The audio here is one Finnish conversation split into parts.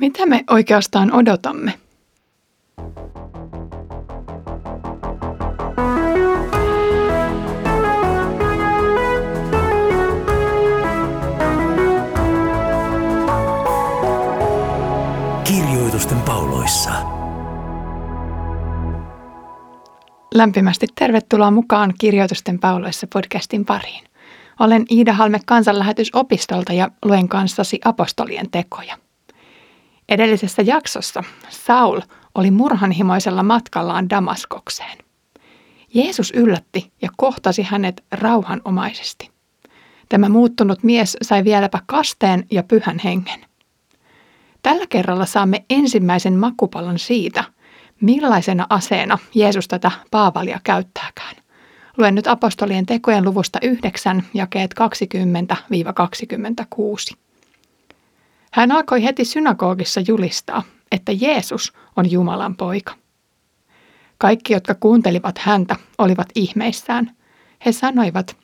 Mitä me oikeastaan odotamme? Kirjoitusten pauloissa. Lämpimästi tervetuloa mukaan Kirjoitusten pauloissa podcastin pariin. Olen Iida Halme kansanlähetysopistolta ja luen kanssasi apostolien tekoja. Edellisessä jaksossa Saul oli murhanhimoisella matkallaan Damaskokseen. Jeesus yllätti ja kohtasi hänet rauhanomaisesti. Tämä muuttunut mies sai vieläpä kasteen ja pyhän hengen. Tällä kerralla saamme ensimmäisen makupallon siitä, millaisena aseena Jeesus tätä Paavalia käyttääkään. Luen nyt apostolien tekojen luvusta 9, jakeet 20-26. Hän alkoi heti synagogissa julistaa, että Jeesus on Jumalan poika. Kaikki, jotka kuuntelivat häntä, olivat ihmeissään. He sanoivat,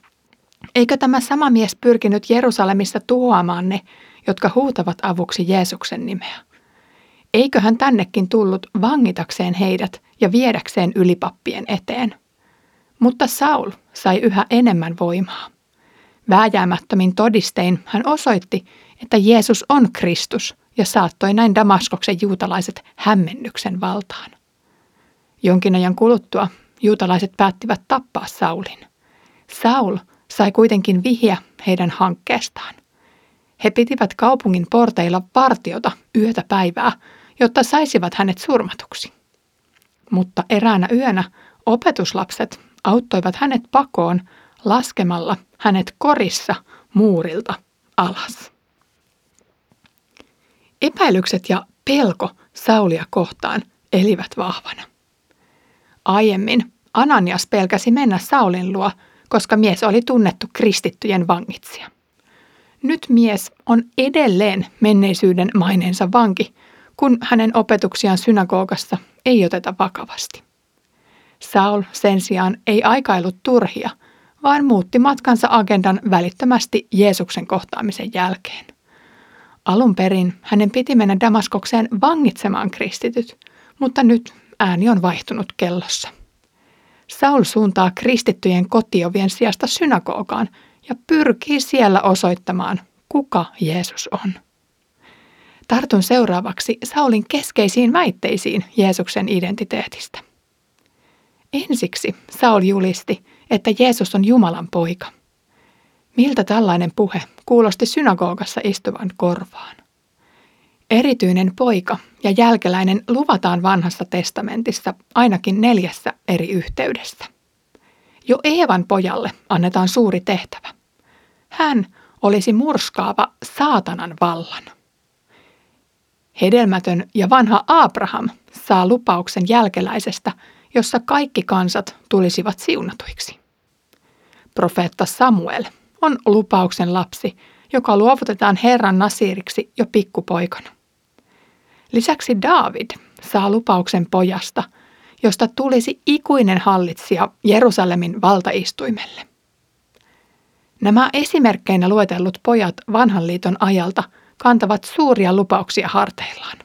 eikö tämä sama mies pyrkinyt Jerusalemissa tuhoamaan ne, jotka huutavat avuksi Jeesuksen nimeä? Eikö hän tännekin tullut vangitakseen heidät ja viedäkseen ylipappien eteen? Mutta Saul sai yhä enemmän voimaa. Vääjäämättömin todistein hän osoitti, että Jeesus on Kristus ja saattoi näin Damaskoksen juutalaiset hämmennyksen valtaan. Jonkin ajan kuluttua juutalaiset päättivät tappaa Saulin. Saul sai kuitenkin vihiä heidän hankkeestaan. He pitivät kaupungin porteilla partiota yötä päivää, jotta saisivat hänet surmatuksi. Mutta eräänä yönä opetuslapset auttoivat hänet pakoon laskemalla hänet korissa muurilta alas. Epäilykset ja pelko Saulia kohtaan elivät vahvana. Aiemmin Ananias pelkäsi mennä Saulin luo, koska mies oli tunnettu kristittyjen vangitsija. Nyt mies on edelleen menneisyyden maineensa vanki, kun hänen opetuksiaan synagogassa ei oteta vakavasti. Saul sen sijaan ei aikailut turhia, vaan muutti matkansa agendan välittömästi Jeesuksen kohtaamisen jälkeen. Alun perin hänen piti mennä Damaskokseen vangitsemaan kristityt, mutta nyt ääni on vaihtunut kellossa. Saul suuntaa kristittyjen kotiovien sijasta synagogaan ja pyrkii siellä osoittamaan, kuka Jeesus on. Tartun seuraavaksi Saulin keskeisiin väitteisiin Jeesuksen identiteetistä. Ensiksi Saul julisti, että Jeesus on Jumalan poika. Miltä tällainen puhe kuulosti synagogassa istuvan korvaan? Erityinen poika ja jälkeläinen luvataan vanhassa testamentissa ainakin neljässä eri yhteydessä. Jo Eevan pojalle annetaan suuri tehtävä. Hän olisi murskaava saatanan vallan. Hedelmätön ja vanha Abraham saa lupauksen jälkeläisestä, jossa kaikki kansat tulisivat siunatuiksi. Profeetta Samuel on lupauksen lapsi, joka luovutetaan Herran Nasiriksi jo pikkupoikana. Lisäksi David saa lupauksen pojasta, josta tulisi ikuinen hallitsija Jerusalemin valtaistuimelle. Nämä esimerkkeinä luetellut pojat vanhan liiton ajalta kantavat suuria lupauksia harteillaan.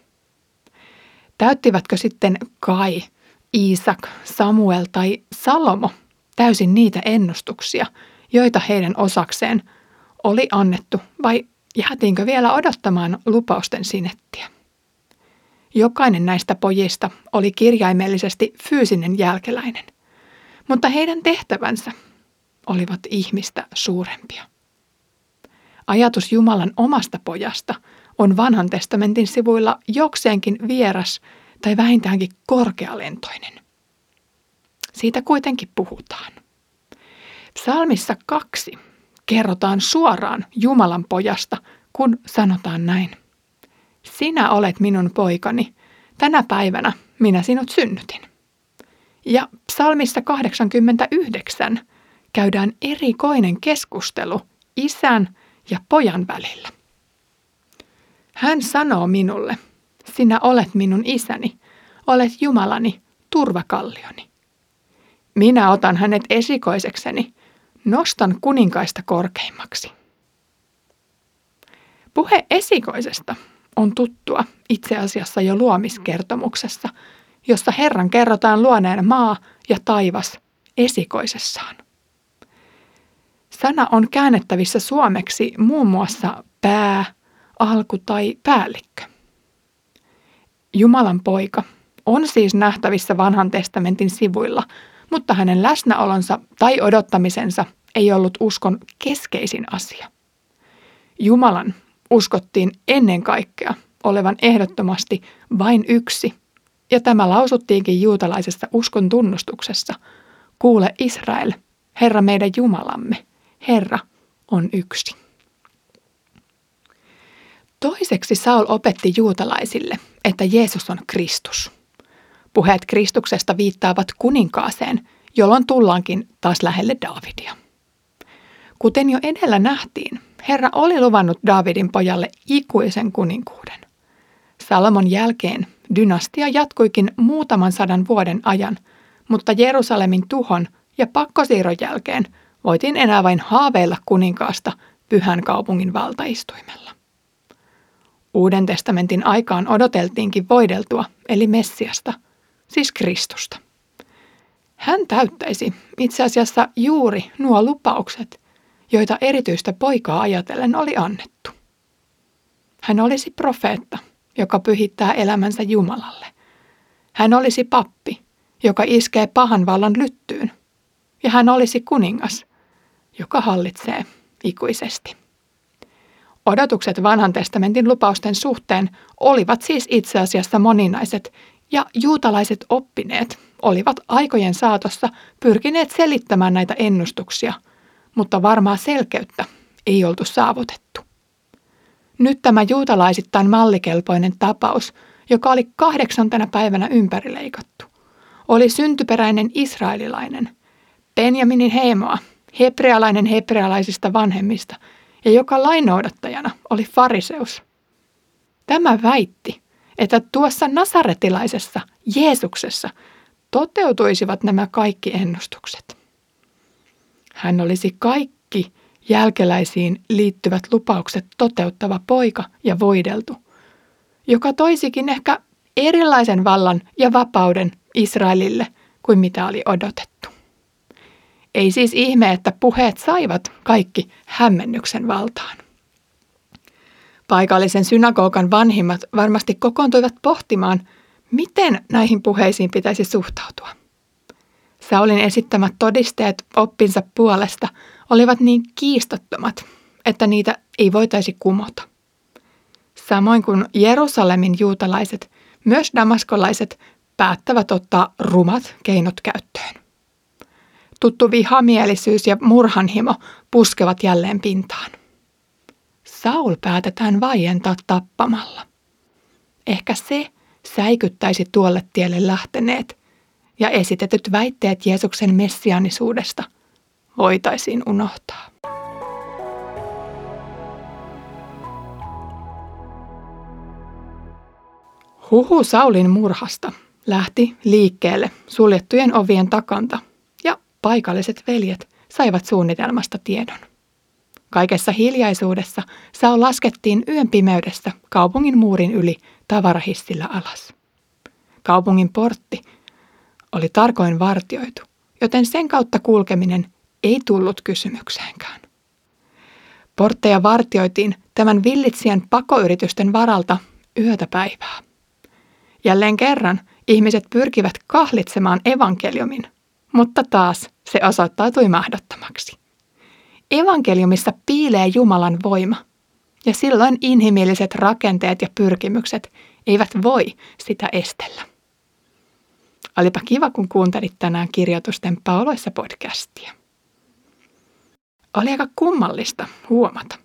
Täyttivätkö sitten Kai, Iisak, Samuel tai Salomo täysin niitä ennustuksia, joita heidän osakseen oli annettu, vai jäätiinkö vielä odottamaan lupausten sinettiä? Jokainen näistä pojista oli kirjaimellisesti fyysinen jälkeläinen, mutta heidän tehtävänsä olivat ihmistä suurempia. Ajatus Jumalan omasta pojasta on vanhan testamentin sivuilla jokseenkin vieras tai vähintäänkin korkealentoinen. Siitä kuitenkin puhutaan. Psalmissa kaksi kerrotaan suoraan Jumalan pojasta, kun sanotaan näin. Sinä olet minun poikani, tänä päivänä minä sinut synnytin. Ja psalmissa 89 käydään erikoinen keskustelu isän ja pojan välillä. Hän sanoo minulle, sinä olet minun isäni, olet Jumalani, turvakallioni. Minä otan hänet esikoisekseni, nostan kuninkaista korkeimmaksi. Puhe esikoisesta on tuttua itse asiassa jo luomiskertomuksessa, jossa Herran kerrotaan luoneen maa ja taivas esikoisessaan. Sana on käännettävissä suomeksi muun muassa pää, alku tai päällikkö. Jumalan poika on siis nähtävissä vanhan testamentin sivuilla, mutta hänen läsnäolonsa tai odottamisensa ei ollut uskon keskeisin asia. Jumalan uskottiin ennen kaikkea olevan ehdottomasti vain yksi, ja tämä lausuttiinkin juutalaisessa uskon tunnustuksessa. Kuule Israel, Herra meidän Jumalamme, Herra on yksi. Toiseksi Saul opetti juutalaisille, että Jeesus on Kristus. Puheet Kristuksesta viittaavat kuninkaaseen, jolloin tullaankin taas lähelle Davidia. Kuten jo edellä nähtiin, Herra oli luvannut Davidin pojalle ikuisen kuninkuuden. Salomon jälkeen dynastia jatkuikin muutaman sadan vuoden ajan, mutta Jerusalemin tuhon ja pakkosiirron jälkeen voitiin enää vain haaveilla kuninkaasta pyhän kaupungin valtaistuimella. Uuden testamentin aikaan odoteltiinkin voideltua, eli Messiasta, siis Kristusta. Hän täyttäisi itse asiassa juuri nuo lupaukset, joita erityistä poikaa ajatellen oli annettu. Hän olisi profeetta, joka pyhittää elämänsä Jumalalle. Hän olisi pappi, joka iskee pahan vallan lyttyyn. Ja hän olisi kuningas, joka hallitsee ikuisesti. Odotukset vanhan testamentin lupausten suhteen olivat siis itse asiassa moninaiset, ja juutalaiset oppineet olivat aikojen saatossa pyrkineet selittämään näitä ennustuksia – mutta varmaa selkeyttä ei oltu saavutettu. Nyt tämä juutalaisittain mallikelpoinen tapaus, joka oli kahdeksantena päivänä ympärileikattu, oli syntyperäinen israelilainen, Benjaminin heimoa, hebrealainen hebrealaisista vanhemmista ja joka lainoudattajana oli fariseus. Tämä väitti, että tuossa nasaretilaisessa Jeesuksessa toteutuisivat nämä kaikki ennustukset. Hän olisi kaikki jälkeläisiin liittyvät lupaukset toteuttava poika ja voideltu, joka toisikin ehkä erilaisen vallan ja vapauden Israelille kuin mitä oli odotettu. Ei siis ihme, että puheet saivat kaikki hämmennyksen valtaan. Paikallisen synagogan vanhimmat varmasti kokoontuivat pohtimaan, miten näihin puheisiin pitäisi suhtautua. Saulin esittämät todisteet oppinsa puolesta olivat niin kiistattomat, että niitä ei voitaisi kumota. Samoin kuin Jerusalemin juutalaiset, myös damaskolaiset päättävät ottaa rumat keinot käyttöön. Tuttu vihamielisyys ja murhanhimo puskevat jälleen pintaan. Saul päätetään vaientaa tappamalla. Ehkä se säikyttäisi tuolle tielle lähteneet ja esitetyt väitteet Jeesuksen messianisuudesta voitaisiin unohtaa. Huhu Saulin murhasta lähti liikkeelle suljettujen ovien takanta paikalliset veljet saivat suunnitelmasta tiedon. Kaikessa hiljaisuudessa Saul laskettiin yön pimeydessä kaupungin muurin yli tavarahissillä alas. Kaupungin portti oli tarkoin vartioitu, joten sen kautta kulkeminen ei tullut kysymykseenkään. Portteja vartioitiin tämän villitsijän pakoyritysten varalta yötä päivää. Jälleen kerran ihmiset pyrkivät kahlitsemaan evankeliumin, mutta taas se osoittautui mahdottomaksi. Evankeliumissa piilee Jumalan voima, ja silloin inhimilliset rakenteet ja pyrkimykset eivät voi sitä estellä. Olipa kiva, kun kuuntelit tänään kirjoitusten pauloissa podcastia. Oli aika kummallista huomata,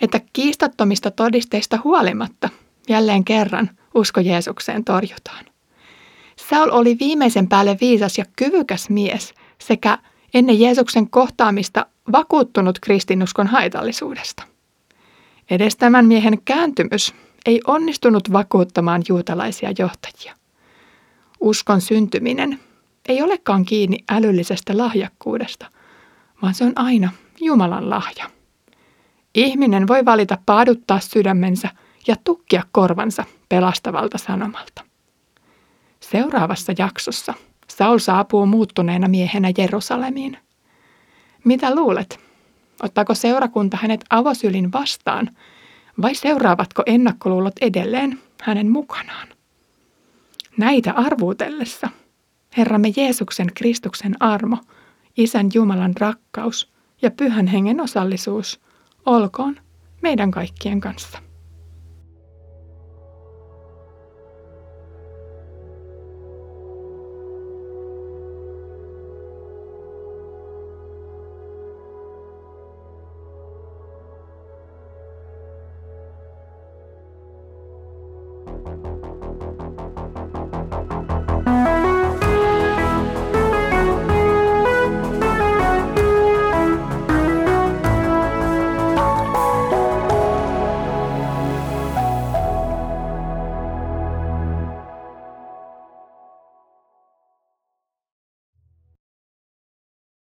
että kiistattomista todisteista huolimatta jälleen kerran usko Jeesukseen torjutaan. Saul oli viimeisen päälle viisas ja kyvykäs mies sekä ennen Jeesuksen kohtaamista vakuuttunut kristinuskon haitallisuudesta. Edes tämän miehen kääntymys ei onnistunut vakuuttamaan juutalaisia johtajia. Uskon syntyminen ei olekaan kiinni älyllisestä lahjakkuudesta, vaan se on aina Jumalan lahja. Ihminen voi valita paaduttaa sydämensä ja tukkia korvansa pelastavalta sanomalta. Seuraavassa jaksossa Saul saapuu muuttuneena miehenä Jerusalemiin. Mitä luulet? Ottaako seurakunta hänet avosylin vastaan vai seuraavatko ennakkoluulot edelleen hänen mukanaan? Näitä arvuutellessa Herramme Jeesuksen Kristuksen armo, Isän Jumalan rakkaus ja Pyhän Hengen osallisuus olkoon meidän kaikkien kanssa.